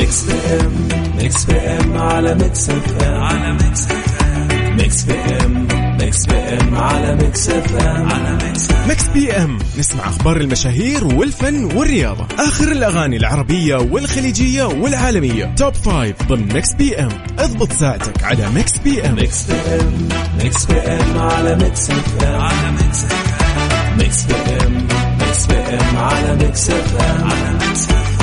Mix PM Mix PM على Mix FM على Mix FM Mix PM Mix PM على Mix FM على Mix Mix PM نسمع أخبار المشاهير والفن والرياضه اخر الاغاني العربيه والخليجيه والعالميه top five ضمن Mix PM اضبط ساعتك على Mix PM Mix PM Mix PM على Mix FM على Mix FM Mix PM Mix PM على Mix FM على Mix FM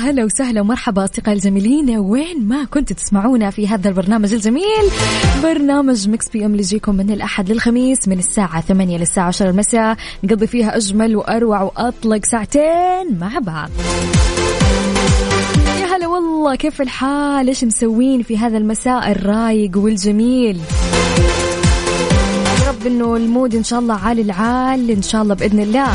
هلا وسهلا ومرحبا أصدقائي الجميلين. وين ما كنتوا تسمعونا في هذا البرنامج الجميل برنامج Mix PM اللي يجيكم من الأحد للخميس من الساعة 8 للساعة 10 المساء. نقضي فيها أجمل وأروع وأطلق ساعتين مع بعض. يا هلا والله كيف الحال؟ إيش مسوين في هذا المساء الرايق والجميل؟ رب إنه ال mood إن شاء الله عالي العال إن شاء الله بإذن الله.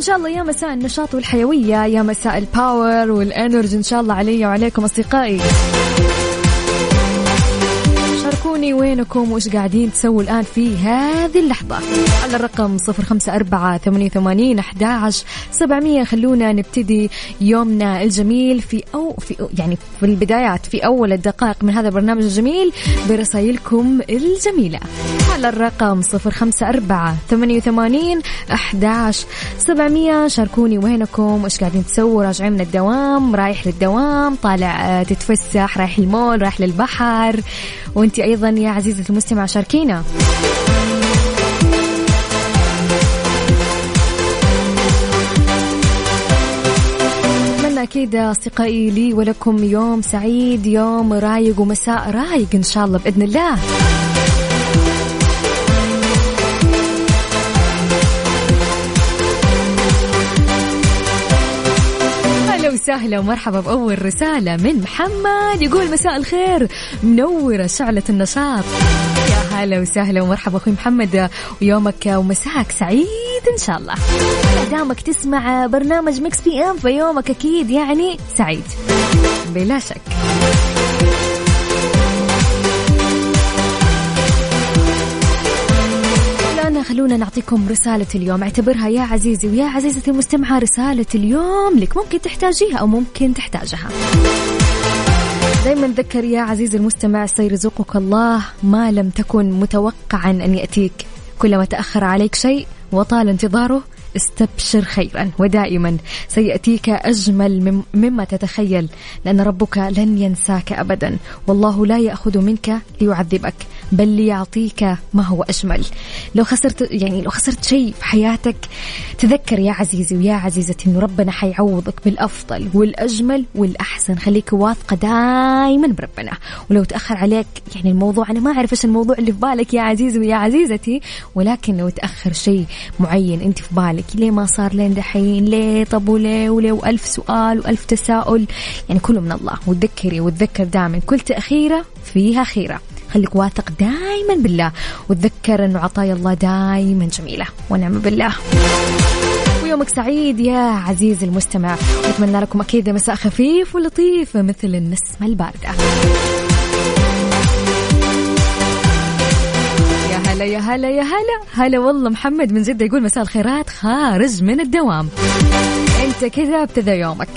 إن شاء الله يا مساء النشاط والحيوية يا مساء ال power وال energy إن شاء الله علي وعليكم أصدقائي. شاركوني وينكم وش قاعدين تسووا الآن في هذه اللحظة. على الرقم صفر خمسة أربعة ثمانية وثمانين أحد سبعمية. خلونا نبتدي يومنا الجميل في أو في يعني في البدايات في أول الدقائق من هذا البرنامج الجميل برسائلكم الجميلة. على الرقم صفر خمسة أربعة ثمانية وثمانين أحد سبعمية. شاركوني وينكم وش قاعدين تسووا. راجعين من الدوام رايح للدوام طالع آه، تتفسح رايح المول رايح للبحر. وانت أيضا يا عزيزتي المستمع شاركينا. أكيد أصدقائي لي ولكم يوم سعيد يوم رايق ومساء رايق إن شاء الله بإذن الله. وسهلا ومرحبا بأول رسالة من محمد يقول مساء الخير. منورة شعلة النشاط. يا هلا وسهلا ومرحبا أخوي محمد. ويومك ومساك سعيد إن شاء الله. دامك تسمع برنامج Mix PM فيومك أكيد يعني سعيد. بلا شك. خلونا نعطيكم رسالة اليوم. اعتبرها يا عزيزي ويا عزيزتي المستمعة رسالة اليوم لك. ممكن تحتاجيها أو ممكن تحتاجها. دايما ذكر يا عزيزي المستمع سيرزقك الله ما لم تكن متوقعا أن يأتيك. كلما تأخر عليك شيء وطال انتظاره استبشر خيرا ودائما. سيأتيك أجمل مم- مما تتخيل لأن ربك لن ينساك أبدا. والله لا يأخذ منك ليعذبك بل ليعطيك ما هو أجمل. لو خسرت يعني لو خسرت شيء في حياتك تذكر يا عزيزي ويا عزيزتي أنه ربنا حيعوضك بالأفضل والأجمل والأحسن. خليك واثقة دائما بربنا. ولو تأخر عليك يعني الموضوع أنا ما أعرف إيش الموضوع اللي في بالك يا عزيزي ويا عزيزتي ولكن لو تأخر شيء معين أنت في بالك ليه ما صار لين دحين؟ ليه طب وليه؟ وليه؟ وألف سؤال وألف تساؤل. يعني كله من الله. وتذكري وتذكر دائما. كل تأخيرة فيها خيرة. خليك واثق دائما بالله. وتذكر أنه عطايا الله دائما جميلة. ونعم بالله. ويومك سعيد يا عزيزي المستمع. واتمنى لكم أكيد مساء خفيف ولطيف مثل النسمة الباردة. هلا يا هلا يا هلا. هلا والله محمد من جدة يقول مساء الخيرات خارج من الدوام. أنت كذا ابتدى يومك.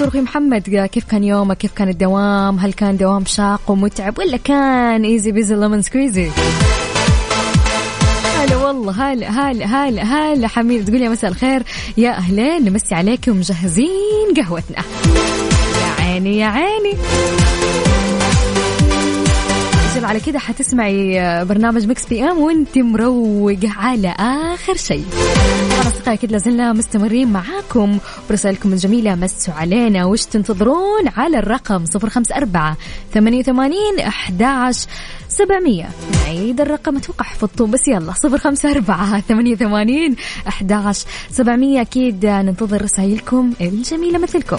أخي محمد كيف كان يومك؟ كيف كان الدوام؟ هل كان دوام شاق ومتعب ولا كان easy peasy lemon squeezy هلا والله هلا هلا هلا هلا. حميد تقول يا مساء الخير. يا أهلين نمسي عليكم مجهزين قهوتنا. يا عيني يا عيني. أجل على كده حتسمعي برنامج مكس بي إم وانت مروقة على آخر شيء. طبعا أصدقائي كده لازلنا مستمرين معاكم. برسائلكم الجميلة مسوا علينا. وش تنتظرون؟ على الرقم صفر خمسة أربعة ثمانية وثمانين أحد سبعمية. نعيد الرقم أتوقع حفظتوه بس يلا. صفر خمسة أربعة ثمانية وثمانين أحد سبعمية. أكيد ننتظر رسائلكم الجميلة مثلكم.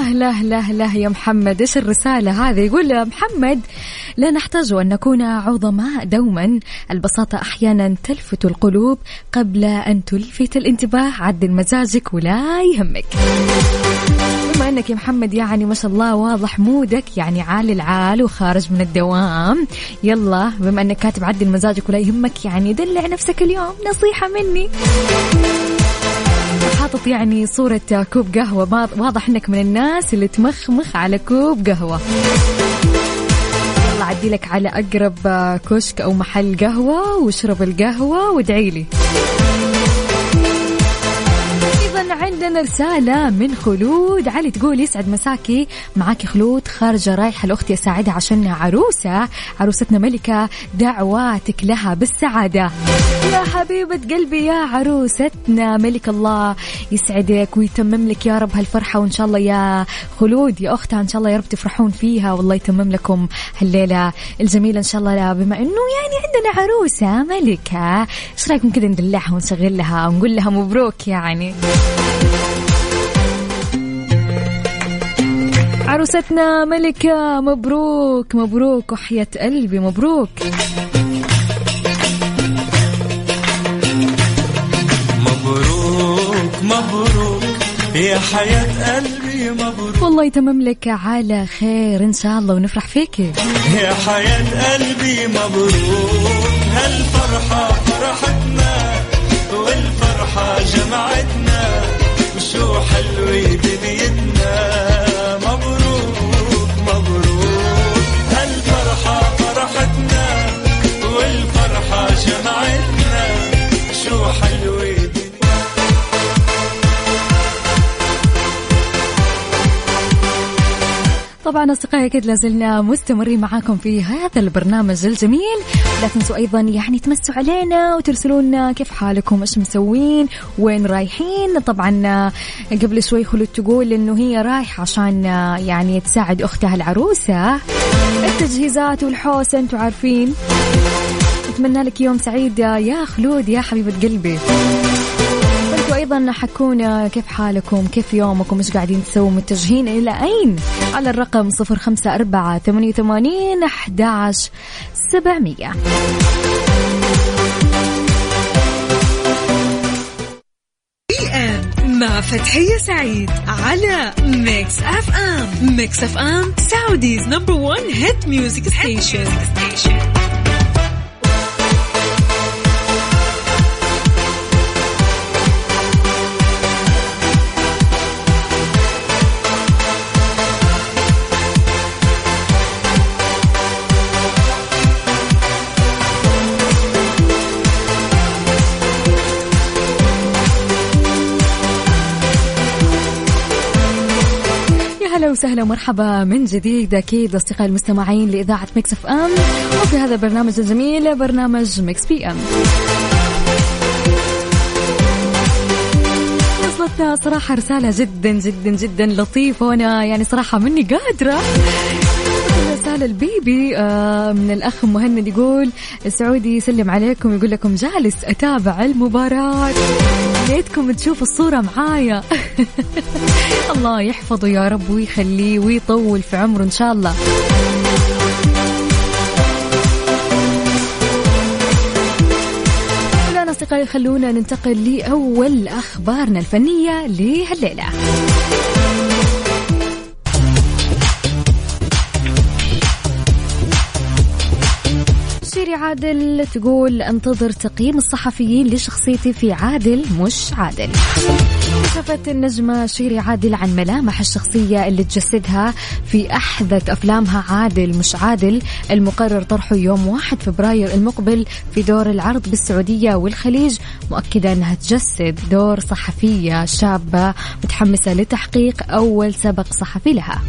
له له له له يا محمد. إيش الرسالة هذه؟ يقول محمد لا نحتاج أن نكون عظماء دوما. البساطة أحيانا تلفت القلوب قبل أن تلفت الانتباه. عدل مزاجك ولا يهمك. بما إنك يا محمد يعني ما شاء الله واضح مودك يعني عالي العال وخارج من الدوام. يلا بما إنك كاتب عدل مزاجك ولا يهمك يعني دلع نفسك اليوم. نصيحة مني. حاطط يعني صورة كوب قهوة. واضح إنك من الناس اللي تمخمخ على كوب قهوة. يلا عدي لك على أقرب كشك أو محل قهوة واشرب القهوة وادعي لي. عندنا رسالة من خلود. علي تقول يسعد مساكي. معاكي خلود خارجة رايحة لأختي أساعدها عشانها عروسة. عروستنا ملكة دعواتك لها بالسعادة. يا حبيبة قلبي يا عروستنا ملك الله يسعدك ويتمم لك يا رب هالفرحة وإن شاء الله يا خلود يا أختها إن شاء الله يا رب تفرحون فيها والله يتمم لكم هالليلة الجميلة إن شاء الله بما إنه يعني عندنا عروسة ملكة إيش رأيكم كذا ندلعها ونشغل لها ونقول لها مبروك يعني؟ عروستنا ملكة مبروك مبروك وحياة قلبي مبروك. مبروك مبروك يا حياة قلبي مبروك. والله يتمم لك على خير إن شاء الله ونفرح فيك. يا حياة قلبي مبروك. هالفرحة فرحتنا والفرحة جمعتنا. وشو حلوة دنيتنا طبعا أصدقائي أكيد لازلنا مستمرين معاكم في هذا البرنامج الجميل. لا تنسوا أيضا يعني تمسوا علينا وترسلوا لنا كيف حالكم إيش مسوين وين رايحين. طبعا قبل شوي خلود تقول إنه هي رايحة عشان يعني تساعد أختها العروسة. التجهيزات والحوسة أنتوا عارفين. أتمنى لك يوم سعيد يا خلود يا حبيبة قلبي. وأيضا حكونا كيف حالكم؟ كيف يومكم؟ إيش قاعدين تسووا متجهين إلى أين؟ على الرقم صفر خمسة أربعة ثمانية وثمانين أحد سبعمية. مع فتحية سعيد على Mix FM Mix FM Saudi's number 1 hit music station هلا وسهلا ومرحبا من جديد أكيد أصدقائي المستمعين لإذاعة Mix FM وفي هذا البرنامج الجميل برنامج Mix PM وصلتنا صراحة رسالة جدا جدا جدا لطيفة وأنا يعني صراحة مني قادرة. رسالة ال baby آه، من الأخ مهند يقول السعودي يسلم عليكم يقول لكم جالس أتابع المباراة. ليتكم تشوفوا الصورة معايا. الله يحفظه يا رب ويخليه ويطول في عمره إن شاء الله. أصدقائي خلونا ننتقل لأول أخبارنا الفنية لهالليلة. شيري عادل تقول انتظر تقييم الصحفيين لشخصيتي في عادل مش عادل. كشفت النجمة شيري عادل عن ملامح الشخصية اللي تجسدها في أحدث أفلامها عادل مش عادل. المقرر طرحه يوم 1 فبراير المقبل في دور العرض بالسعودية والخليج مؤكدة أنها تجسد دور صحفية شابة متحمسة لتحقيق أول سبق صحفي لها.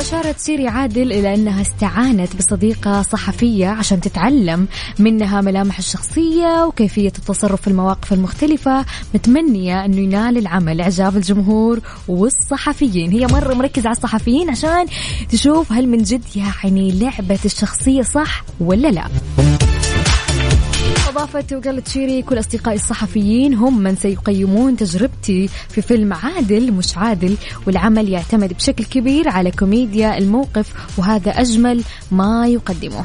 أشارت شيري عادل إلى أنها استعانت بصديقة صحفية عشان تتعلم منها ملامح الشخصية وكيفية التصرف في المواقف المختلفة متمنية أنه ينال العمل. إعجاب الجمهور والصحفيين. هي مرة مركزة على الصحفيين عشان تشوف هل من جد يعني لعبة الشخصية صح ولا لا. أضافت وقالت شيري كل أصدقائي الصحفيين هم من سيقيمون تجربتي في فيلم عادل مش عادل والعمل يعتمد بشكل كبير على كوميديا الموقف وهذا أجمل ما يقدمه.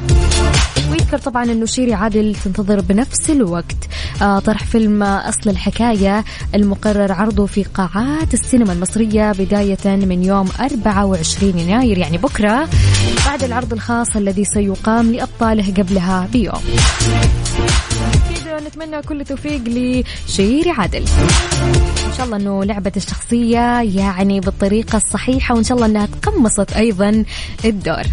ويذكر طبعا أنه شيري عادل تنتظر بنفس الوقت. آه، طرح فيلم أصل الحكاية المقرر عرضه في قاعات السينما المصرية بداية من يوم 24 يناير يعني بكرة بعد العرض الخاص الذي سيقام لأبطاله قبلها بيوم. نتمنى كل توفيق لشيري عادل. إن شاء الله إنه لعبة الشخصية يعني بالطريقة الصحيحة وإن شاء الله إنها تقمصت أيضا الدور.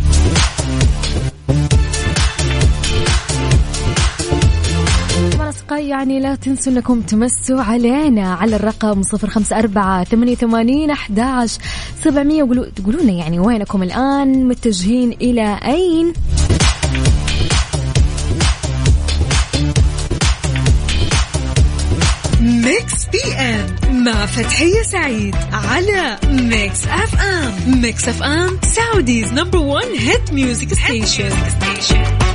يعني لا تنسوا أنكم تمسوا علينا على الرقم صفر خمسة أربعة ثمانية ثمانين أحد سبعمية. تقولوا لنا يعني وينكم الآن متجهين إلى أين؟ Mix PM مع فتحية سعيد على Mix FM. Mix FM Saudi's number 1 hit music station.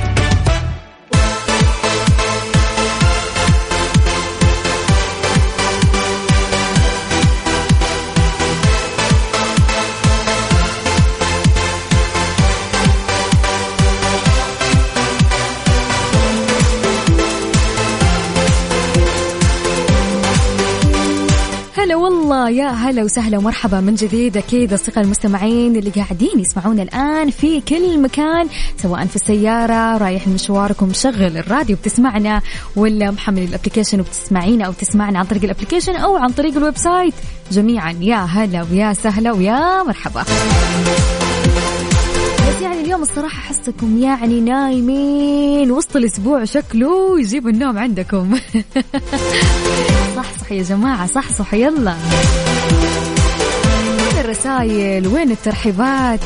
يا هلا وسهلا ومرحبا من جديد أكيد اصدقاء المستمعين اللي قاعدين يسمعونا الآن في كل مكان سواء في السيارة رايح مشواركم مشغل الراديو بتسمعنا ولا محمل ال application وبتسمعينا أو تسمعنا عن طريق ال application أو عن طريق ال website. جميعا يا هلا ويا سهلا ويا مرحبا. بس يعني اليوم الصراحة أحسكم يعني نايمين وسط الأسبوع شكله يجيب النوم عندكم. صح صح يا جماعة صح صح يلا. وين الرسايل وين الترحيبات؟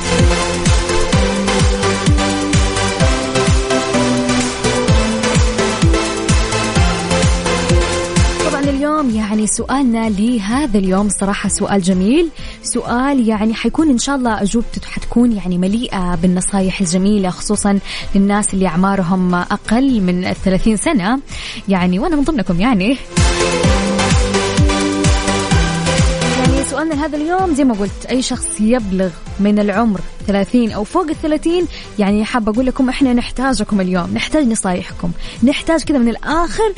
اليوم يعني سؤالنا لهذا اليوم صراحة سؤال جميل. سؤال يعني حيكون إن شاء الله أجوبته حتكون يعني مليئة بالنصايح الجميلة خصوصا للناس اللي أعمارهم أقل من الثلاثين سنة. يعني وأنا من ضمنكم يعني. سؤالنا لهذا اليوم زي ما قلت أي شخص يبلغ من العمر 30 أو فوق ال 30 يعني حابة أقول لكم إحنا نحتاجكم اليوم نحتاج نصايحكم نحتاج كذا من الآخر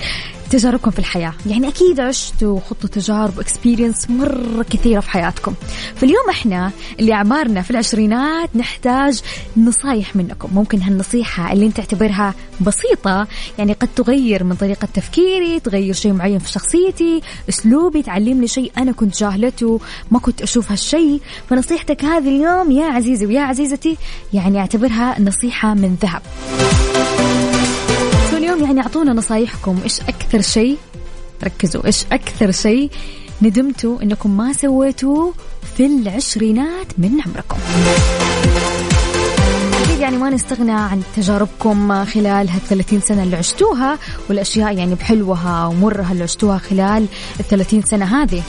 تجاربكم في الحياة. يعني أكيد عشتوا وخطوا تجارب واكسبيرينس مرة كثيرة في حياتكم. فاليوم إحنا اللي أعمارنا في العشرينات نحتاج نصايح منكم. ممكن هالنصيحة اللي أنت تعتبرها بسيطة يعني قد تغير من طريقة تفكيري تغير شيء معين في شخصيتي أسلوبي تعلمني شيء أنا كنت جاهلته ما كنت أشوف هالشيء. فنصيحتك هذه اليوم يا عزيزي ويا عزيزتي يعني أعتبرها نصيحة من ذهب. اليوم يعني أعطونا نصايحكم إيش أكثر شيء؟ ركزوا إيش أكثر شيء ندمتوا إنكم ما سويتوه في العشرينات من عمركم؟ أكيد يعني ما نستغنى عن تجاربكم خلال هالثلاثين سنة اللي عشتوها والأشياء يعني بحلوها ومرها اللي عشتوها خلال الثلاثين سنة هذه.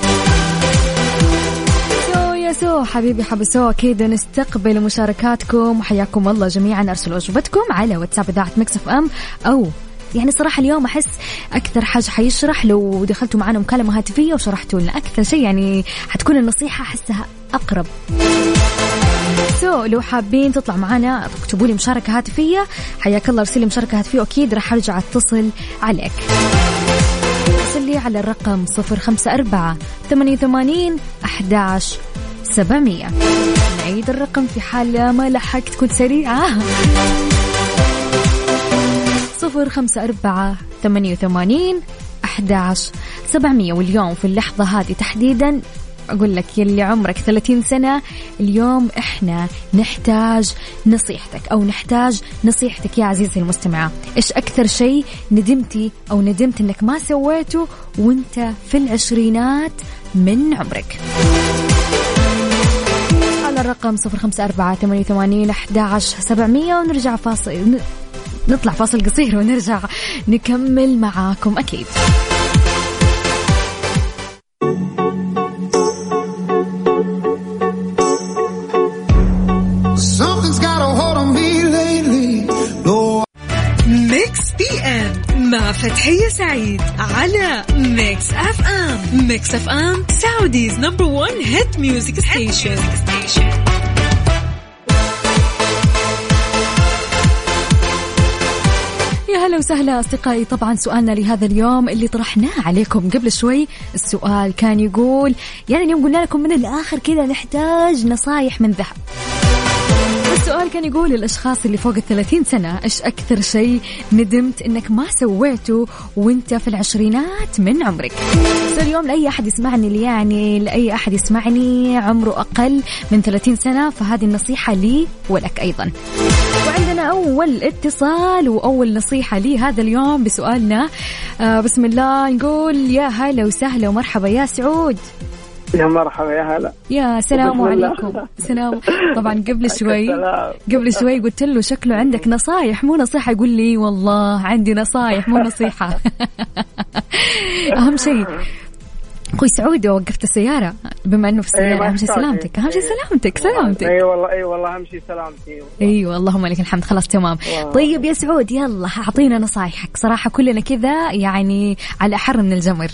so حبيبي حبسو أكيد نستقبل مشاركاتكم. وحياكم الله جميعا أرسلوا أجوبتكم على واتساب إذاعة Mix FM أو يعني صراحة اليوم أحس أكثر حاجة حيشرح لو دخلتوا معنا مكالمة هاتفية وشرحتوا لنا. أكثر شيء يعني حتكون النصيحة أحسها أقرب. سو لو حابين تطلع معنا اكتبوا لي مشاركة هاتفية. حياك الله ارسلي مشاركة هاتفية أكيد راح أرجع أتصل عليك. ارسل لي على الرقم صفر خمسة أربعة ثمانية وثمانين أحداش سبعمية. نعيد الرقم في حال ما لحقت. كنت سريعة. صفر خمسة أربعة ثمانية وثمانين أحداش سبعمية. واليوم في اللحظة هذه تحديدا أقول لك يلي عمرك 30 سنة اليوم إحنا نحتاج نصيحتك أو نحتاج نصيحتك يا عزيزي المستمعة إيش أكثر شيء ندمتي أو ندمت إنك ما سويته وإنت في العشرينات من عمرك؟ الرقم صفر خمسة أربعة ثمانية وثمانين أحد سبعمية. ونرجع فاصل نطلع فاصل قصير ونرجع نكمل معاكم أكيد. فتحية سعيد على Mix FM Mix FM Saudi's number 1 hit music station هلا وسهلا أصدقائي. طبعا سؤالنا لهذا اليوم اللي طرحناه عليكم قبل شوي السؤال كان يقول يعني اليوم قلنا لكم من الآخر كذا نحتاج نصايح من ذهب. السؤال كان يقول الأشخاص اللي فوق الثلاثين سنة إيش أكثر شيء ندمت إنك ما سويته وإنت في العشرينات من عمرك؟ اليوم لأي أحد يسمعني اللي يعني لأي أحد يسمعني عمره أقل من ثلاثين سنة فهذه النصيحة لي ولك أيضا. وعندنا أول اتصال وأول نصيحة لي هذا اليوم بسؤالنا آه بسم الله نقول يا هلا وسهلا ومرحبا يا سعود. يا مرحبا يا هلا. يا سلام عليكم. سلام. طبعا قبل شوي قبل شوي قلت له شكله عندك نصايح مو نصيحة يقول لي والله عندي نصايح مو نصيحة. أهم شيء أخوي سعود وقفت السيارة بما إنه في السيارة أهم شيء سلامتك أهم شيء سلامتك سلامتك. اي والله اي والله أهم شيء سلامتي. أيوه اللهم لك الحمد خلاص تمام. طيب يا سعود يلا أعطينا نصايحك. صراحة كلنا كذا يعني على أحر من الجمر.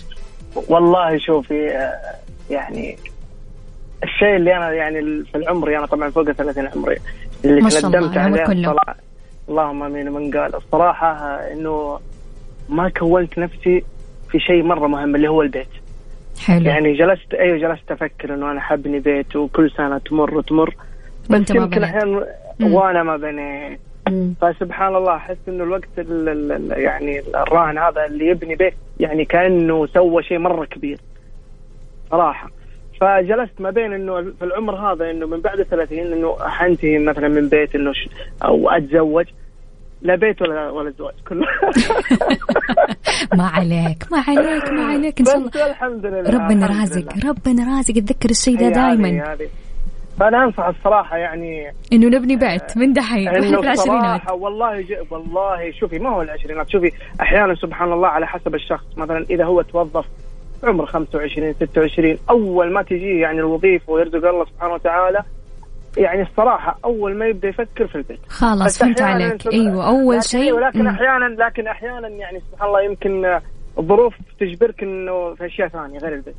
والله شوفي يعني الشيء اللي أنا يعني في العمر أنا طبعا فوق 30 عمري اللي الله عليه كله. الصراحة اللهم آمين. من قال الصراحة إنه ما كونت نفسي في شيء مرة مهم اللي هو البيت. حلو. يعني جلست أيوه جلست أفكر إنه أنا حبني بيت وكل سنة تمر وتمر. ما يمكن أحيانا وأنا ما بنيت. فسبحان الله أحس إنه الوقت ال ال يعني الراهن هذا اللي يبني بيت يعني كأنه سوى شيء مرة كبير. صراحة. فجلست ما بين إنه في العمر هذا إنه من بعد 30 إنه حنتهي مثلا من بيت إنه. أو أتزوج. لا بيت ولا ولا زواج كله. ما عليك ما عليك ما عليك. إن شاء الله. الحمد لله ربنا رازق. ربنا رازق. اتذكر الشيء ده دائما. فأنا أنصح الصراحة يعني إنه نبني بيت من دحين وإحنا إنه في العشرينات. والله ج... والله شوفي ما هو العشرينات شوفي أحيانا سبحان الله على حسب الشخص. مثلا إذا هو توظف عمر 25 26 أول ما تجيه يعني الوظيفة ويرزق الله سبحانه وتعالى يعني الصراحة أول ما يبدأ يفكر في البيت. خلاص فهمت عليك. أيوه أول شيء أيوة لكن مم. أحيانا لكن أحيانا يعني سبحان الله يمكن الظروف تجبرك إنه في أشياء ثانية غير البيت.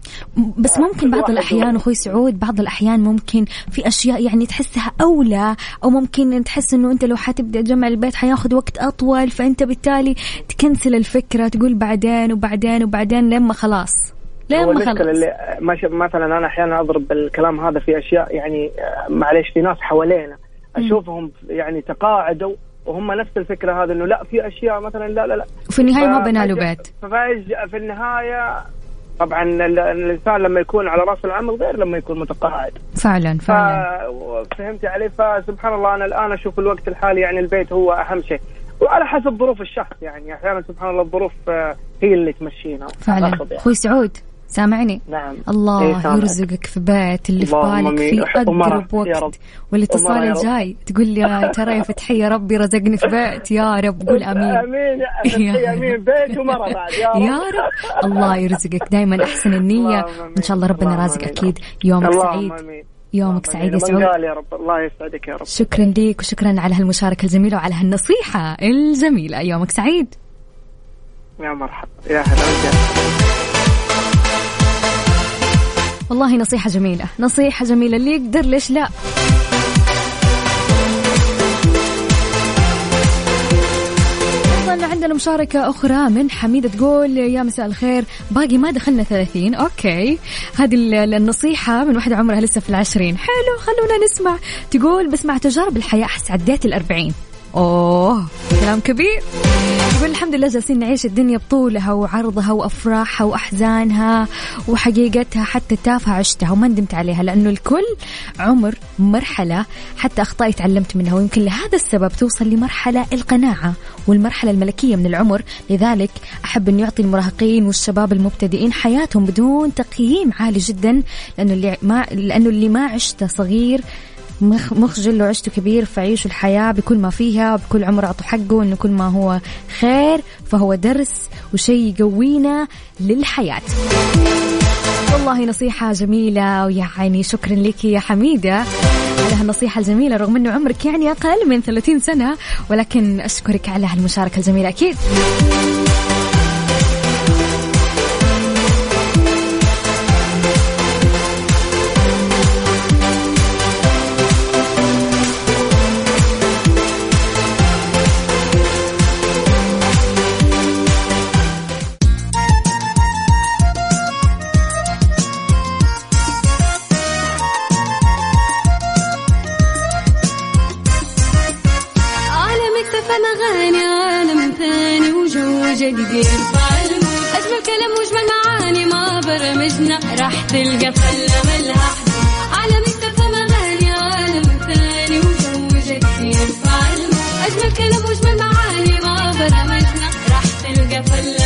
بس ممكن بعض الأحيان أخوي سعود بعض الأحيان ممكن في أشياء يعني تحسها أولى أو ممكن تحس إنه أنت لو حتبدأ تجمع البيت حياخذ وقت أطول فأنت بالتالي تكنسل الفكرة تقول بعدين وبعدين وبعدين لما خلاص. لما خلاص. اللي مثلا أنا أحيانا أضرب الكلام هذا في أشياء يعني آه، معليش في ناس حوالينا. أشوفهم يعني تقاعدوا وهم نفس الفكرة هذا إنه لا في أشياء مثلا لا لا لا. وفي النهاية ما بيت. ففجأة في النهاية طبعا ال- الإنسان لما يكون على رأس العمل غير لما يكون متقاعد. فعلا فعلا. فهمت علي؟ فسبحان الله أنا الآن أشوف الوقت الحالي يعني البيت هو أهم شيء. وعلى حسب ظروف الشخص يعني أحيانا سبحان الله الظروف آه، هي اللي تمشينا. فعلا. يعني. أخوي سعود. سامعني؟ نعم. الله إيه سامعك. يرزقك في بيت اللي في بالك أمرأة اقرب يا رب. وقت والاتصال يا. الجاي تقول لي يا ترى يا فتحيه ربي رزقني في بيت. يا رب قول آمين. آمين. يا آمين. بيت ومرة بعد. يا رب. يا رب. الله يرزقك. دائما أحسن النية. اللهم آمين. إن شاء الله ربنا رازق. أكيد. يومك سعيد. يومك سعيد يا سعود. يا رب. الله يسعدك يا رب. شكرا ليك وشكرا على هالمشاركة الجميلة وعلى هالنصيحة الجميلة. يومك سعيد. يا مرحبا. يا هلا وسهلا. والله نصيحة جميلة. نصيحة جميلة. اللي يقدر ليش لا؟ عندنا مشاركة أخرى من حميدة تقول يا مساء الخير. باقي ما دخلنا ثلاثين. أوكي. هذه ال- النصيحة من واحدة عمرها لسه في العشرين. حلو خلونا نسمع. تقول بس مع تجارب الحياة أحس عديت الأربعين. أوه كلام كبير. يقول الحمد لله جالسين نعيش الدنيا بطولها وعرضها وأفراحها وأحزانها وحقيقتها حتى التافهه عشتها وما ندمت عليها لأنه الكل عمر مرحلة حتى أخطائي تعلمت منها ويمكن لهذا السبب توصل لمرحلة القناعة والمرحلة الملكية من العمر. لذلك أحب أن يعطي المراهقين والشباب المبتدئين حياتهم بدون تقييم عالي جدا لأنه اللي ما لأنه اللي ما عشته صغير مخ مخجل لو عشتوا كبير فعيشوا الحياة بكل ما فيها بكل عمر أعطوا حقه إنه كل ما هو خير فهو درس وشيء يقوينا للحياة. والله نصيحة جميلة ويعني شكرا لك يا حميدة على هالنصيحة الجميلة رغم أنه عمرك يعني أقل من 30 سنة ولكن أشكرك على هالمشاركة الجميلة أكيد. اكتفى اغاني عالم ثاني وجو جديد أجمل كلام وأجمل معاني ما برمجنا راح تلقى فلة ملها. عالم اكتفى اغاني عالم ثاني وجو جديد أجمل كلام وأجمل معاني ما برمجنا راح تلقى فلة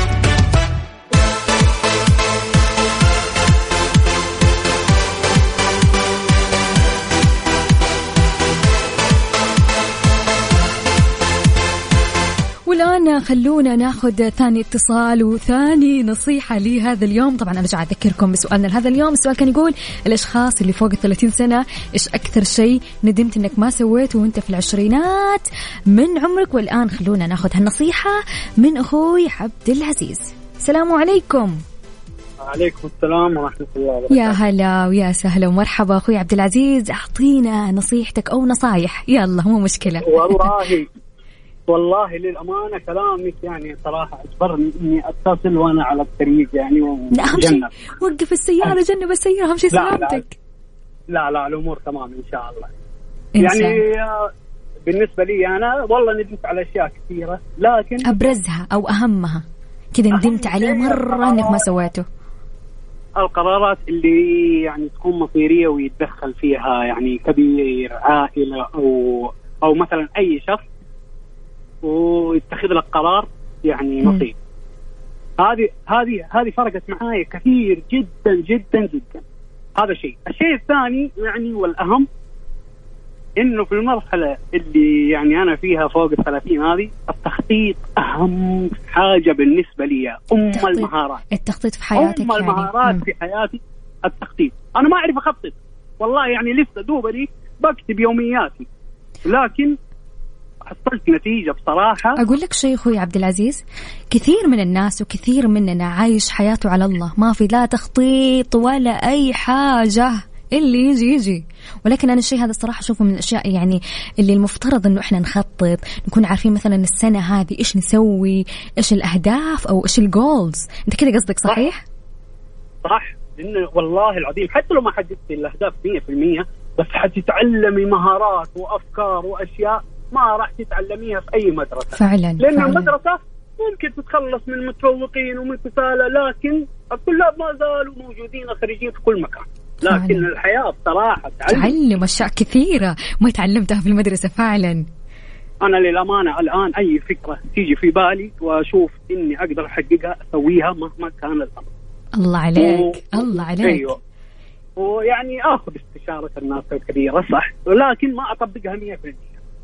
خلونا ناخذ ثاني اتصال وثاني نصيحة لهذا اليوم. طبعا أرجع أذكركم بسؤالنا لهذا اليوم. السؤال كان يقول الأشخاص اللي فوق الثلاثين سنة إيش أكثر شيء ندمت إنك ما سويته وأنت في العشرينات من عمرك؟ والآن خلونا ناخذ هالنصيحة من أخوي عبد العزيز. السلام عليكم. عليكم السلام ورحمة الله وبركاته. يا هلا ويا سهلا ومرحبا أخوي عبد العزيز. أعطينا نصيحتك أو نصايح. يلا مو مشكلة. والله والله للأمانة كلامك يعني صراحة أجبرني إني أتصل وأنا على الطريق يعني لا أهم شيء وقف السيارة جنب السيارة أهم شيء لا، لا. سلامتك. لا لا الأمور تمام إن شاء الله. إن شاء الله. يعني بالنسبة لي أنا والله ندمت على أشياء كثيرة لكن أبرزها أو أهمها. كذا ندمت عليه مرة إنك ما سويته. القرارات اللي يعني تكون مصيرية ويتدخل فيها يعني كبير عائلة أو أو مثلا أي شخص ويتخذ لك قرار يعني. مصير هذه هذه هذه فرقت معايا كثير جدا جدا جدا. هذا شيء. الشيء الثاني يعني والأهم إنه في المرحلة اللي يعني أنا فيها فوق ال 30 هذه التخطيط أهم حاجة بالنسبة لي أم التخطيط. المهارات. التخطيط في حياتك أم يعني. المهارات مم. في حياتي التخطيط. أنا ما أعرف أخطط. والله يعني لسه دوبني بكتب يومياتي. لكن حصلت نتيجة بصراحة. أقول لك شيء أخوي عبد العزيز كثير من الناس وكثير مننا عايش حياته على الله ما في لا تخطيط ولا أي حاجة اللي يجي يجي. ولكن أنا الشيء هذا الصراحة أشوفه من الأشياء يعني اللي المفترض إنه إحنا نخطط نكون عارفين مثلا السنة هذه إيش نسوي إيش الأهداف أو إيش الجولز أنت كذا قصدك صحيح؟ صح. لأنه والله العظيم حتى لو ما حددت الأهداف 100% بس حتتعلمي مهارات وأفكار وأشياء ما راح تتعلميها في أي مدرسة. فعلا لأن فعلا. المدرسة ممكن تتخلص من المتفوقين ومن كسالى لكن الطلاب ما زالوا موجودين خريجين في كل مكان. لكن فعلا. الحياة بصراحة تعلم. تعلم أشياء كثيرة ما تعلمتها في المدرسة فعلا. أنا للأمانة الآن أي فكرة تيجي في بالي وأشوف إني أقدر أحققها أسويها مهما كان الأمر. الله عليك و- الله عليك. أيوه. ويعني آخذ استشارة الناس الكبيرة صح. ولكن ما أطبقها 100%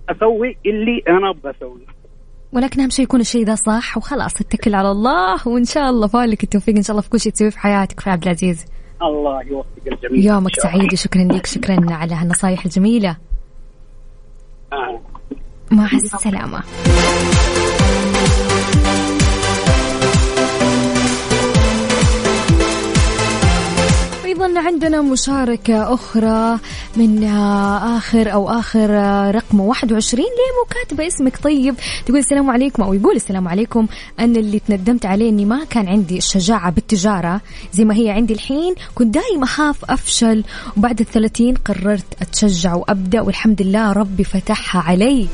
أسوي اللي أنا أبغى اسويه ولكن أهم شيء يكون الشيء ذا صح وخلاص اتكل على الله وإن شاء الله فالك التوفيق إن شاء الله في كل شيء تسويه في حياتك في عبد العزيز الله يوفق الجميع يومك. سعيد وشكرا لك شكرا على هالنصايح الجميلة آه. مع السلامة أيضا عندنا مشاركة أخرى من آه، آخر أو آخر آه، رقم 21 ليه مو كاتبة اسمك. طيب تقول السلام عليكم أو يقول السلام عليكم. أنا اللي تندمت عليه إني ما كان عندي الشجاعة بالتجارة. زي ما هي عندي الحين كنت دايما أخاف أفشل. وبعد الثلاثين قررت أتشجع وأبدأ والحمد لله ربي فتحها علي.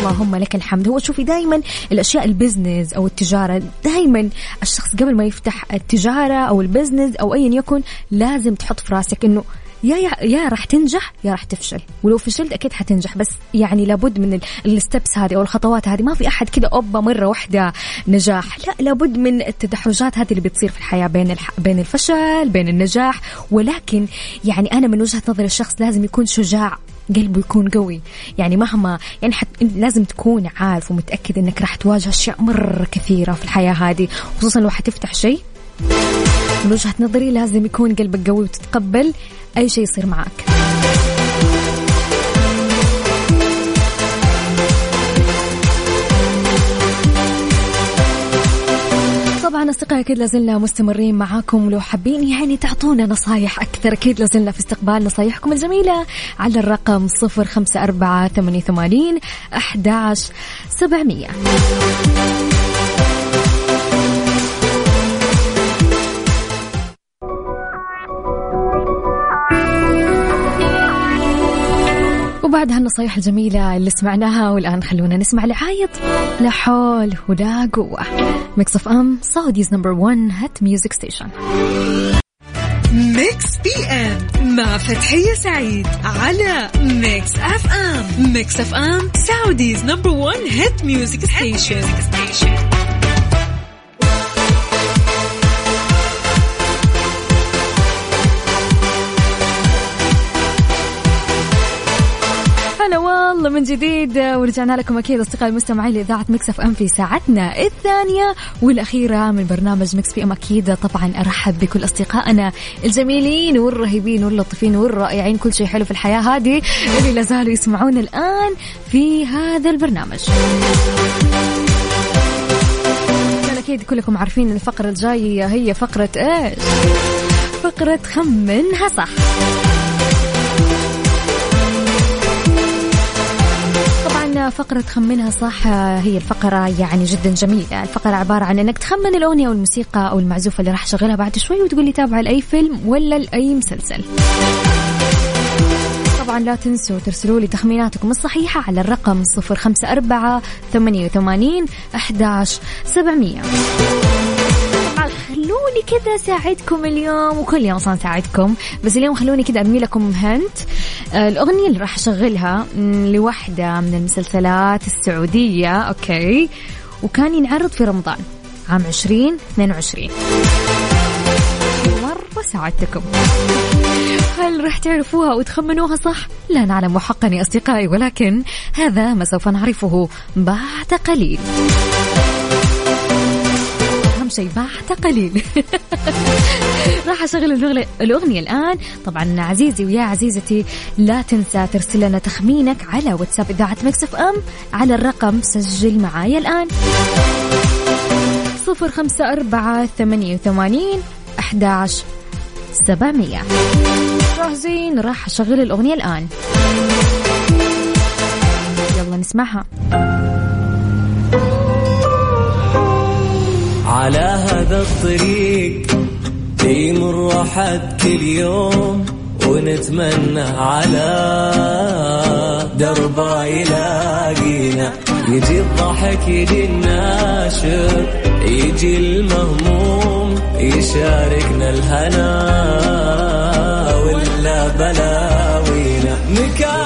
اللهم لك الحمد. هو شوفي دائما الأشياء البزنس أو التجارة دائما الشخص قبل ما يفتح التجارة أو البزنس أو ايا يكن لازم تحط في راسك إنه يا يا, راح تنجح يا راح تفشل. ولو فشلت أكيد حتنجح. بس يعني لابد من الستبس هذه أو الخطوات هذه. ما في أحد كذا أوبا مرة واحدة نجاح. لا لابد من التدحرجات هذه اللي بتصير في الحياة بين الح... بين الفشل بين النجاح. ولكن يعني أنا من وجهة نظري الشخص لازم يكون شجاع. قلبه يكون قوي. يعني مهما يعني حت... لازم تكون عارف ومتأكد إنك راح تواجه أشياء مرة كثيرة في الحياة هذه. خصوصا لو حتفتح شيء. من وجهة نظري لازم يكون قلبك قوي وتتقبل أي شيء يصير معك. طبعا أصدقائي أكيد لازلنا مستمرين معاكم. لو حابين يعني تعطونا نصايح أكثر أكيد لازلنا في استقبال نصايحكم الجميلة على الرقم صفر خمسة أربعة ثمانية ثمانين أحد سبعمية. وبعد هالنصايح الجميلة اللي سمعناها والآن خلونا نسمع لعايض لا حول ولا قوة. Mix FM Saudi's number 1 hit music station Mix PM مع فتحية سعيد على Mix FM Mix FM Saudi's number 1 hit music station والله من جديد ورجعنا لكم أكيد أصدقائي المستمعين لإذاعة Mix FM في ساعتنا الثانية والأخيرة من برنامج Mix PM. أكيد طبعا أرحب بكل أصدقائنا الجميلين والرهيبين واللطيفين والرائعين كل شيء حلو في الحياة هذه اللي لا زالوا يسمعونا الآن في هذا البرنامج. أكيد كلكم عارفين الفقرة الجاية هي فقرة إيش؟ فقرة خمنها صح. فقرة خمنها صح هي الفقرة يعني جدا جميلة. الفقرة عبارة عن إنك تخمن الأغنية أو الموسيقى أو المعزوفة اللي راح اشغلها بعد شوي وتقول لي تابعة لأي فيلم ولا لأي مسلسل. طبعا لا تنسوا ترسلوا لي تخميناتكم الصحيحة على الرقم صفر خمسة أربعة ثمانية وثمانين أحداش سبعمية. خلوني كذا أساعدكم اليوم وكل يوم أصلا اساعدكم بس اليوم خلوني كذا أرمي لكم هنت. آه، الأغنية اللي راح أشغلها لوحدة من المسلسلات السعودية أوكي. وكان ينعرض في رمضان عام 2022 مرة ساعدتكم. هل راح تعرفوها وتخمنوها صح؟ لا نعلم حقا يا أصدقائي ولكن هذا ما سوف نعرفه بعد قليل. شيء بعد قليل. راح أشغل الاغنيه الآن. طبعا عزيزي ويا عزيزتي لا تنسى ترسل لنا تخمينك على واتساب إذاعة Mix FM على الرقم سجل معايا الآن. صفر خمسة أربعة ثمانية وثمانين أحداش سبعمية. جاهزين راح أشغل الأغنية الآن. يلا نسمعها. على هذا الطريق يمر أحد كل يوم ونتمنى على دربه يلاقينا يجي الضحك يجي الناشر يجي المهموم يشاركنا الهنا ولا بلاوينا. مكان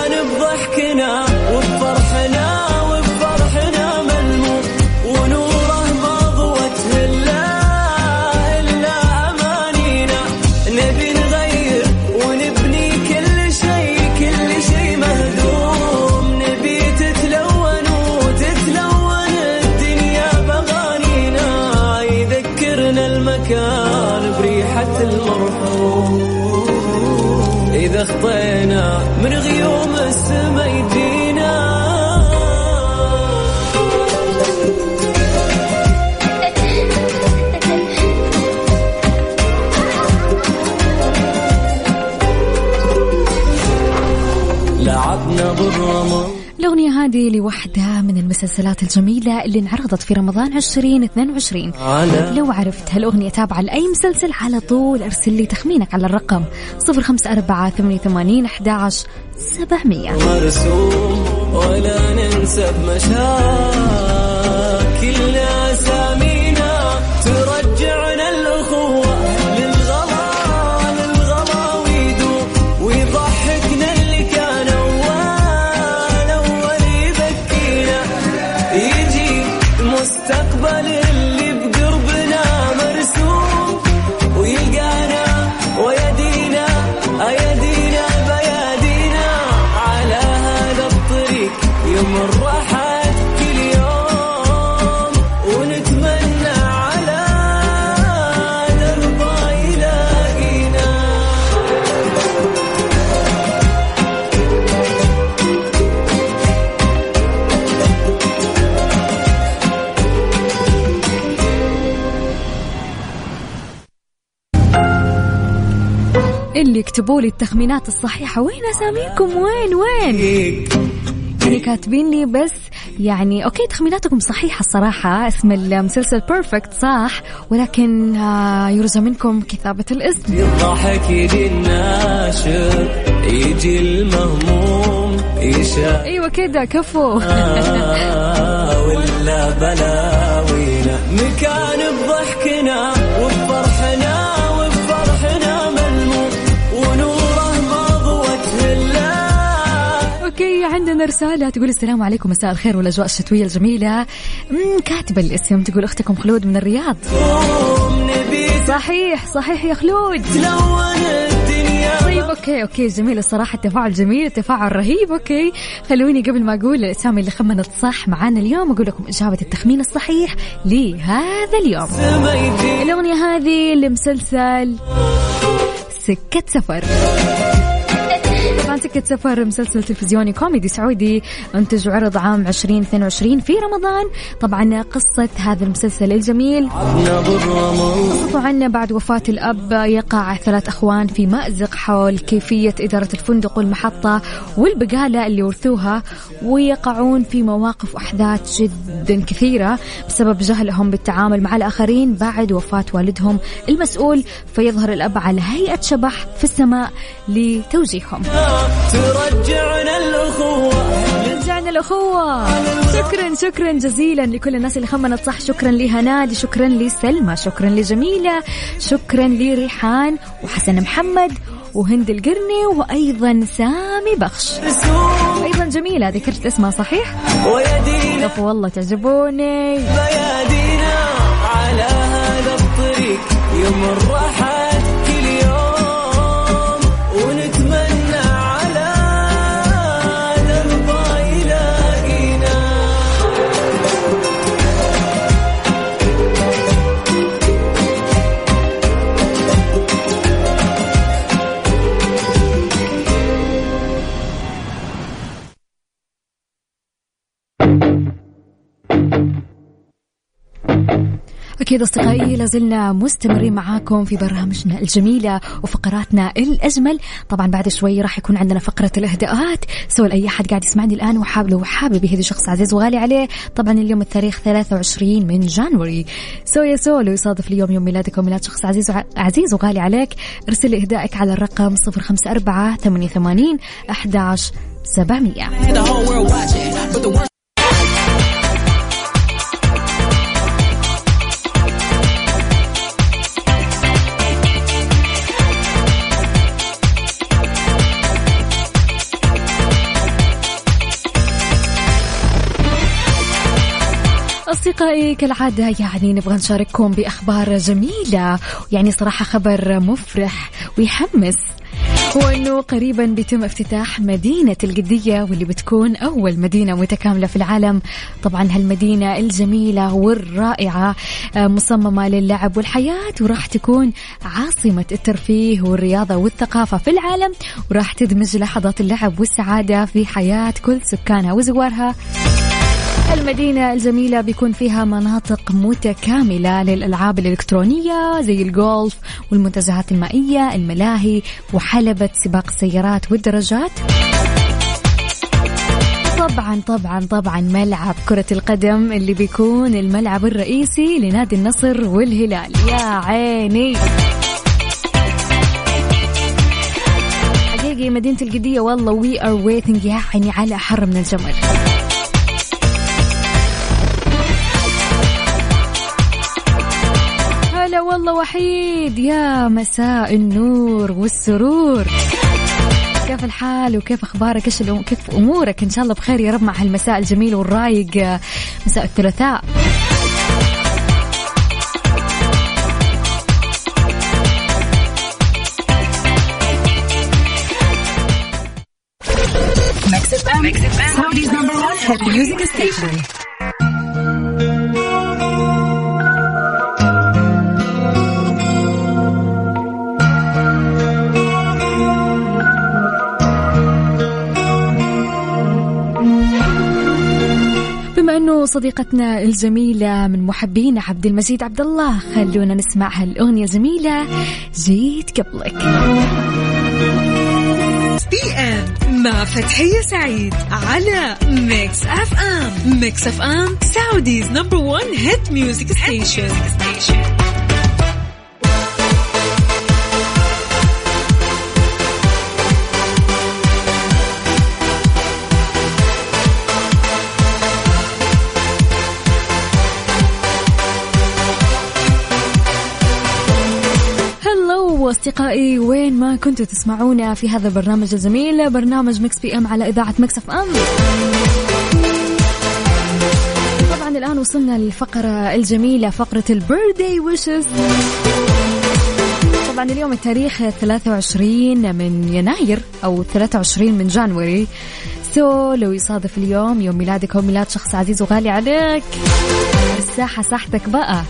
من غيوم السما يجينا هذه لوحدة من المسلسلات الجميلة اللي انعرضت في رمضان 2022 لو عرفت هالأغنية تابعة لأي مسلسل على طول أرسل لي تخمينك على الرقم 054 88 11 700 مرسوم ولا ننسى بمشاكلنا يكتبوا لي التخمينات الصحيحة. وين أساميكم وين وين؟ يعني كاتبين لي بس يعني أوكي تخميناتكم صحيحة الصراحة. اسم المسلسل بيرفكت صح؟ ولكن آه، يرجى منكم كتابة الاسم. الضحك يجي الناشر. يجي المهموم يشاء. أيوه كده كفو. ولا بلاوينا. مكان بضحكنا رسالة تقول السلام عليكم مساء الخير والأجواء الشتوية الجميلة. كاتبة الاسم تقول أختكم خلود من الرياض. صحيح صحيح يا خلود. طيب okay okay جميل الصراحة التفاعل جميل التفاعل رهيب okay. خلوني قبل ما أقول الأسامي اللي خمنت صح معانا اليوم أقول لكم إجابة التخمين الصحيح لهذا اليوم. الأغنية هذه لمسلسل سكة سفر. طبعا سكة سفر مسلسل تلفزيوني كوميدي سعودي أنتج وعرض عام 2022 في رمضان. طبعا قصة هذا المسلسل الجميل. طبعا بعد وفاة الأب يقع ثلاث أخوان في مأزق حول كيفية إدارة الفندق والمحطة والبقالة اللي ورثوها ويقعون في مواقف وأحداث جدا كثيرة بسبب جهلهم بالتعامل مع الآخرين بعد وفاة والدهم المسؤول. فيظهر الأب على هيئة شبح في السماء لتوجيههم. ترجعنا الأخوة. رجعنا الأخوة. شكرا شكرا جزيلا لكل الناس اللي خمنت صح. شكرا لهنادي شكرا لسلمى شكرا لجميلة شكرا لريحان وحسن محمد وهند القرني وأيضا سامي بخش. أيضا جميلة ذكرت اسمها صحيح؟ كفو والله تعجبوني. بيادينا على هذا الطريق. يمر أكيد أصدقائي لازلنا مستمرين معاكم في برامجنا الجميلة وفقراتنا الأجمل. طبعا بعد شوي راح يكون عندنا فقرة الإهداءات. سواء أي أحد قاعد يسمعني الآن وحاب لو حابب يهدي شخص عزيز وغالي عليه طبعا اليوم التاريخ 23 من January. so يا so لو يصادف اليوم يوم ميلادك وميلاد شخص عزيز. عزيز وغالي عليك ارسل لي إهدائك على الرقم 054 88 11 700 أصدقائي كالعادة يعني نبغى نشارككم بأخبار جميلة يعني صراحة خبر مفرح ويحمس. هو أنه قريبا بيتم افتتاح مدينة القدية واللي بتكون أول مدينة متكاملة في العالم. طبعا هالمدينة الجميلة والرائعة آه، مصممة للعب والحياة وراح تكون عاصمة الترفيه والرياضة والثقافة في العالم وراح تدمج لحظات اللعب والسعادة في حياة كل سكانها وزوارها. المدينة الجميلة بيكون فيها مناطق متكاملة للألعاب الإلكترونية زي الجولف والمنتزهات المائية الملاهي وحلبة سباق السيارات والدراجات. طبعا طبعا طبعا ملعب كرة القدم اللي بيكون الملعب الرئيسي لنادي النصر والهلال. يا عيني! باقي مدينة القدية والله we are waiting يعني على حر من الجمر هلا والله وحيد يا مساء النور والسرور. كيف الحال وكيف أخبارك؟ إيش. كيف أمورك؟ إن شاء الله بخير يا رب مع هالمساء الجميل والرايق مساء الثلاثاء. Saudi's number one hit music station. انه صديقتنا الجميلة من محبين عبد المجيد عبد الله. خلونا نسمع هالأغنية الجميلة جيت قبلك. PM مع فتحية سعيد على Mix FM. Mix FM Saudi's number 1 hit music station. هلو أصدقائي وين ما كنتوا تسمعونا في هذا البرنامج الجميل برنامج Mix PM على إذاعة Mix FM. طبعا الآن وصلنا للفقرة الجميلة فقرة ال birthday wishes طبعا اليوم التاريخ 23 من يناير أو 23 من January. So لو يصادف اليوم يوم ميلادك أو ميلاد شخص عزيز وغالي عليك الساحة ساحتك بقى.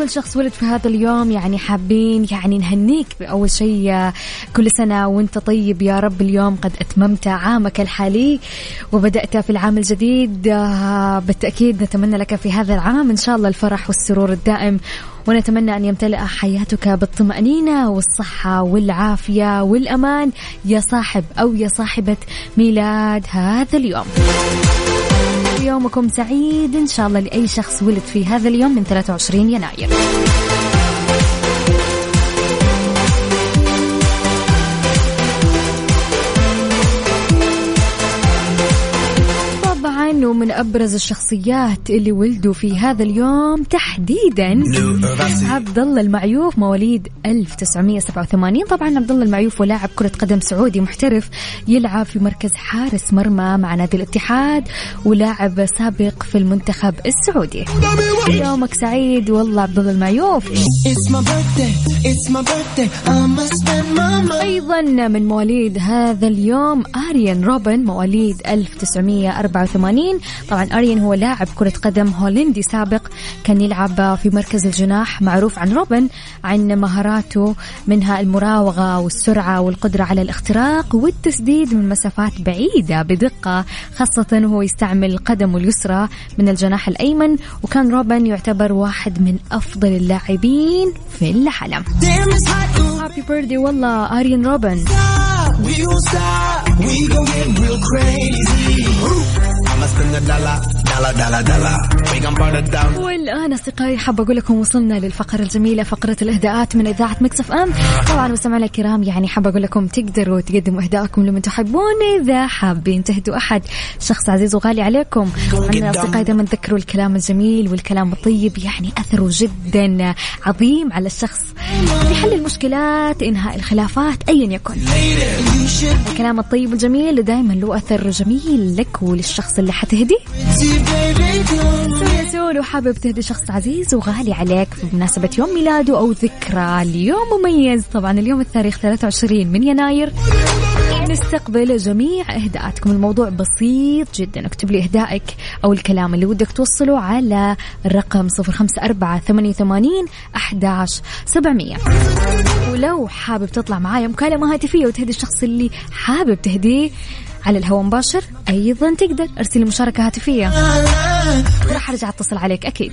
لكل شخص ولد في هذا اليوم يعني حابين يعني نهنيك بأول شيء كل سنة وأنت طيب يا رب. اليوم قد أتممت عامك الحالي وبدأت في العام الجديد آه، بالتأكيد نتمنى لك في هذا العام إن شاء الله الفرح والسرور الدائم. ونتمنى أن يمتلئ حياتك بالطمأنينة والصحة والعافية والأمان يا صاحب أو يا صاحبة ميلاد هذا اليوم. يومكم سعيد. إن شاء الله لأي شخص ولد في هذا اليوم من 23 يناير. ومن أبرز الشخصيات اللي ولدوا في هذا اليوم تحديدا عبد الله المعيوف مواليد 1987 طبعا عبد الله المعيوف ولاعب كرة قدم سعودي محترف يلعب في مركز حارس مرمى مع نادي الاتحاد ولاعب سابق في المنتخب السعودي. يومك سعيد والله عبد الله المعيوف. أيضا من مواليد هذا اليوم آريان روبن مواليد 1984 طبعا اريان هو لاعب كرة قدم هولندي سابق كان يلعب في مركز الجناح معروف عن روبن عن مهاراته منها المراوغة والسرعة والقدرة على الاختراق والتسديد من مسافات بعيدة بدقة خاصة وهو يستعمل قدمه اليسرى من الجناح الأيمن وكان روبن يعتبر واحد من أفضل اللاعبين في العالم. Happy birthday والله اريان روبن. We We gon' burn it down. والآن أصدقائي حابة أقول لكم وصلنا للفقرة الجميلة فقرة الإهداءات من إذاعة مكسف أم. طبعا مستمعينا الكرام يعني حابة أقول لكم تقدروا تقدموا إهداءكم لمن تحبون. إذا حابين تهدوا أحد شخص عزيز وغالي عليكم. عندنا أصدقائي دائما تذكروا الكلام الجميل والكلام الطيب يعني أثره جدا عظيم على الشخص. في حل المشكلات إنهاء الخلافات أيا يكن. الكلام الطيب الجميل دائما له أثر جميل لك وللشخص اللي حتهديه See, baby, come. So yeah so لو حابب تهدي شخص عزيز وغالي عليك بمناسبة يوم ميلاده أو ذكرى ليوم مميز. طبعا اليوم التاريخ 23 من يناير. نستقبل جميع إهداءاتكم. الموضوع بسيط جدا. اكتب لي إهدائك أو الكلام اللي ودك توصله على الرقم 054 88 11 700 ولو حابب تطلع معايا مكالمة هاتفية وتهدي الشخص اللي حابب تهديه على الهواء مباشر أيضا تقدر. أرسل مشاركة هاتفية. راح أرجع أتصل عليك أكيد.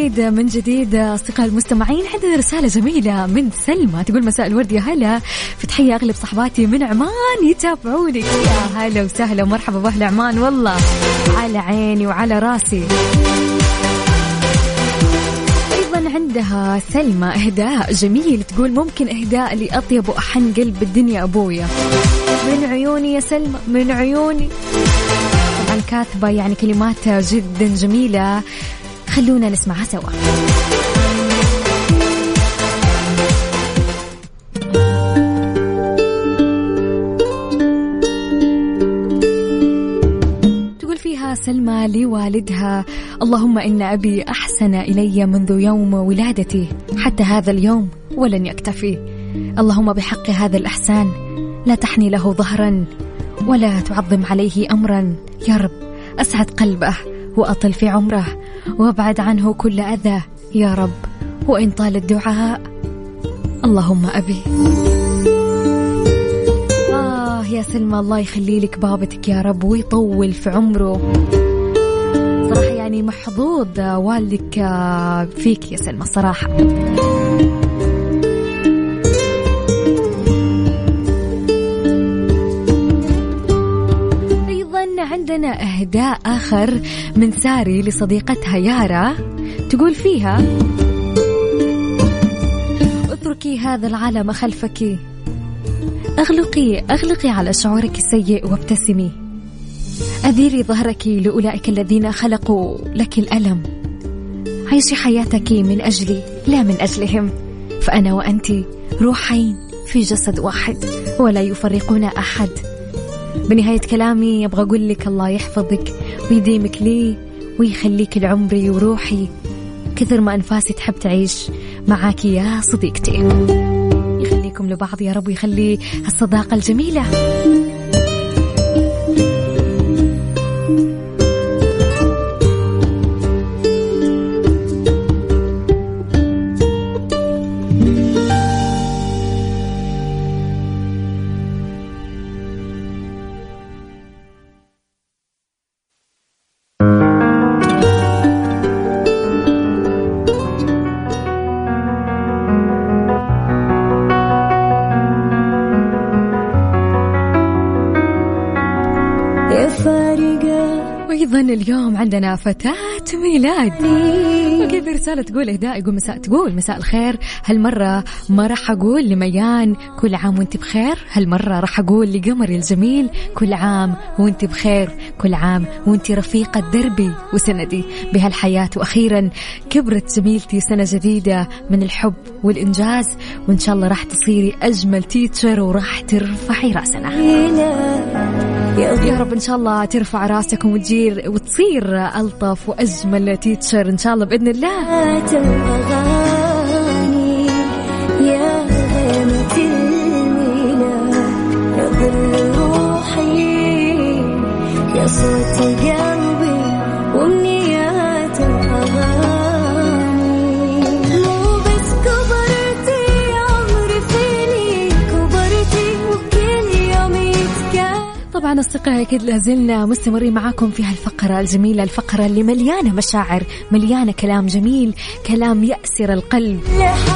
أكيد من جديد أصدقاء المستمعين عندنا رسالة جميلة من سلمى تقول مساء الورد يا هلا في تحية أغلب صحباتي من عمان يتابعونك يا هلا وسهلا ومرحبا بأهل عمان والله على عيني وعلى راسي. عندها سلمى إهداء جميل تقول ممكن إهداء لأطيب وأحن قلب بالدنيا أبويا. من عيوني يا سلمى من عيوني. طبعا كاتبة يعني كلمات جدا جميلة. خلونا نسمعها سوا. سلمى لوالدها اللهم إن أبي أحسن إلي منذ يوم ولادتي حتى هذا اليوم ولن يكتفي. اللهم بحق هذا الإحسان لا تحني له ظهرا ولا تعظم عليه أمرا. يا رب أسعد قلبه. وأطل في عمره وابعد عنه كل أذى يا رب. وإن طال الدعاء اللهم أبي. آه يا سلمى الله يخلي لك بابتك يا رب ويطول في عمره. صراحة يعني محظوظ والدك آه، فيك يا سلمى صراحة. عندنا إهداء آخر من ساري لصديقتها يارا. تقول فيها اتركي هذا العالم خلفك. أغلقي أغلقي على شعورك السيء وابتسمي. أديري ظهرك لأولئك الذين خلقوا لك الألم. عيشي حياتك من أجلي لا من أجلهم. فأنا وأنت روحين في جسد واحد ولا يفرقون أحد. بنهاية كلامي أبغى أقول لك الله يحفظك ويديمك لي ويخليك لعمري وروحي كثر ما أنفاسي تحب تعيش معاك يا صديقتي. يخليكم لبعض يا رب ويخلي هالصداقة الجميلة. عندنا فتاة ميلاد وكذا رسالة تقول إهداء؟ يقول مساء تقول مساء الخير. هالمرة ما راح أقول لميان كل عام وأنت بخير. هالمرة راح أقول لقمري الجميل كل عام وأنت بخير. كل عام وأنت رفيقة دربي وسندي. بهالحياة وأخيرا كبرت جميلتي سنة جديدة من الحب والإنجاز. وإن شاء الله راح تصيري أجمل تيتشر وراح ترفعي رأسنا. يا رب إن شاء الله ترفع رأسكم وتجير وتصير الطف واجمل تيتشر إن شاء الله بإذن الله. يا صوت طبعا أصدقائي أكيد لازلنا مستمرين معاكم في هالفقرة الجميلة الفقرة اللي مليانة مشاعر مليانة كلام جميل كلام يأسر القلب.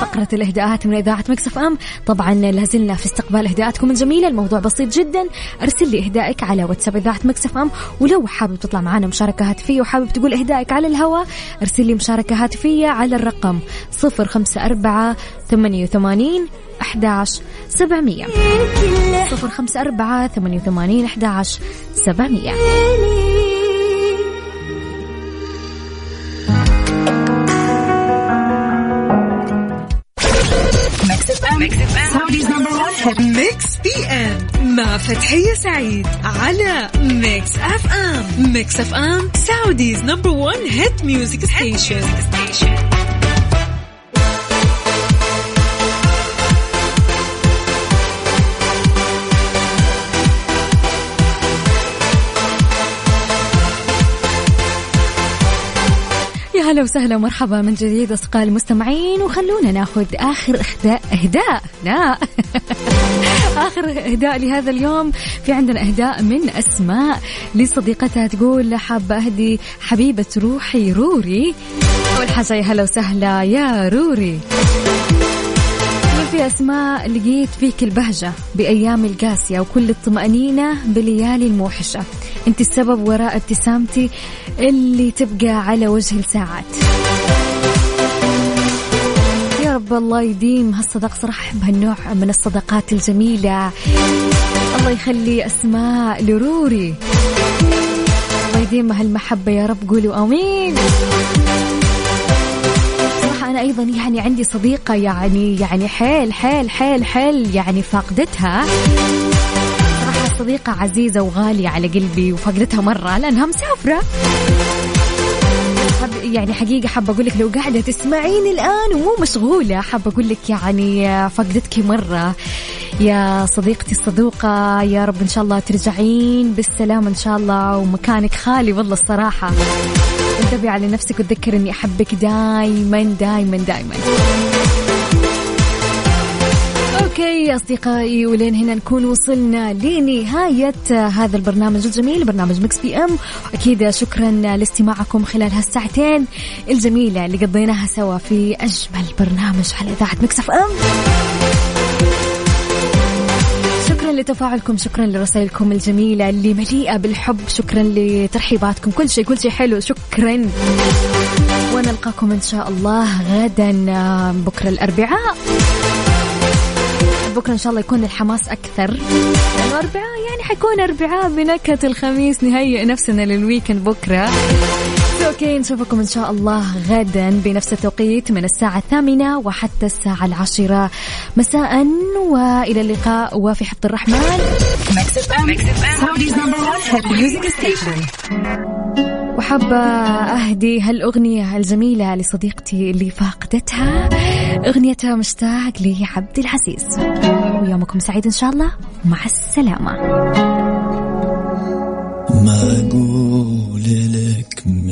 فقرة الإهداءات من إذاعة Mix FM. طبعا لازلنا في استقبال إهداءاتكم الجميلة الموضوع بسيط جدا. أرسل لي إهدائك على واتساب إذاعة Mix FM. ولو حابب تطلع معنا مشاركة هاتفية وحابب تقول إهدائك على الهواء أرسل لي مشاركة هاتفية على الرقم 054 88 11 700 صفر خمسة أربعة ثمانية وثمانين أحد عشر سبعمية. Mix PM مع فتحية سعيد على Mix FM Mix FM Saudi's number 1 hit music station هلا وسهلا ومرحبا من جديد أصدقائي المستمعين وخلونا ناخذ آخر إهداء إهداء لا. آخر إهداء لهذا اليوم. في عندنا إهداء من أسماء لصديقتها تقول حابة أهدي حبيبة روحي روري. اول حاجة يا هلا وسهلا يا روري. في أسماء لقيت فيك البهجة بأيام القاسية وكل الطمأنينة بليالي الموحشة. أنت السبب وراء ابتسامتي اللي تبقى على وجه الساعات. يا رب الله يديم هالصداقة صراحة أحب هالنوع من الصداقات الجميلة. الله يخلي أسماء لروري. الله يديم هالمحبة يا رب قولوا آمين. صراحة أنا أيضا يعني عندي صديقة يعني يعني حيل حيل حيل حيل يعني فاقدتها. صراحة صديقة عزيزة وغالية على قلبي وفقدتها مرة لأنها مسافرة. حب يعني حقيقة حابة أقول لك لو قاعدة تسمعيني الآن ومو مشغولة حابة أقول لك يعني فقدتك مرة. يا صديقتي الصدوقة يا رب إن شاء الله ترجعين بالسلامة إن شاء الله ومكانك خالي والله الصراحة. انتبهي على نفسك وتذكر اني احبك دايما دايما دايما. Okay أصدقائي ولين هنا نكون وصلنا لنهاية هذا البرنامج الجميل برنامج Mix PM. أكيد شكرا لاستماعكم خلال هالساعتين الجميلة اللي قضيناها سوا في أجمل برنامج على إذاعة Mix FM. لتفاعلكم. شكرا لرسائلكم الجميلة اللي مليئة بالحب. شكرا لترحيباتكم. كل شيء كل شيء حلو. شكرا. ونلقاكم إن شاء الله غدا بكرة الأربعاء. بكرة إن شاء الله يكون الحماس أكثر. الأربعاء يعني حيكون أربعاء بنكهة الخميس. نهيئ نفسنا لل weekend بكرة. okay نشوفكم إن شاء الله غدا بنفس التوقيت من الساعة الثامنة وحتى الساعة العاشرة. مساء وإلى اللقاء. وفي حفظ الرحمن. وحابة أهدي هالأغنية الجميلة لصديقتي اللي فاقدتها أغنيتها مشتاق لعبد العزيز. ويومكم سعيد إن شاء الله. مع السلامة. ما أقول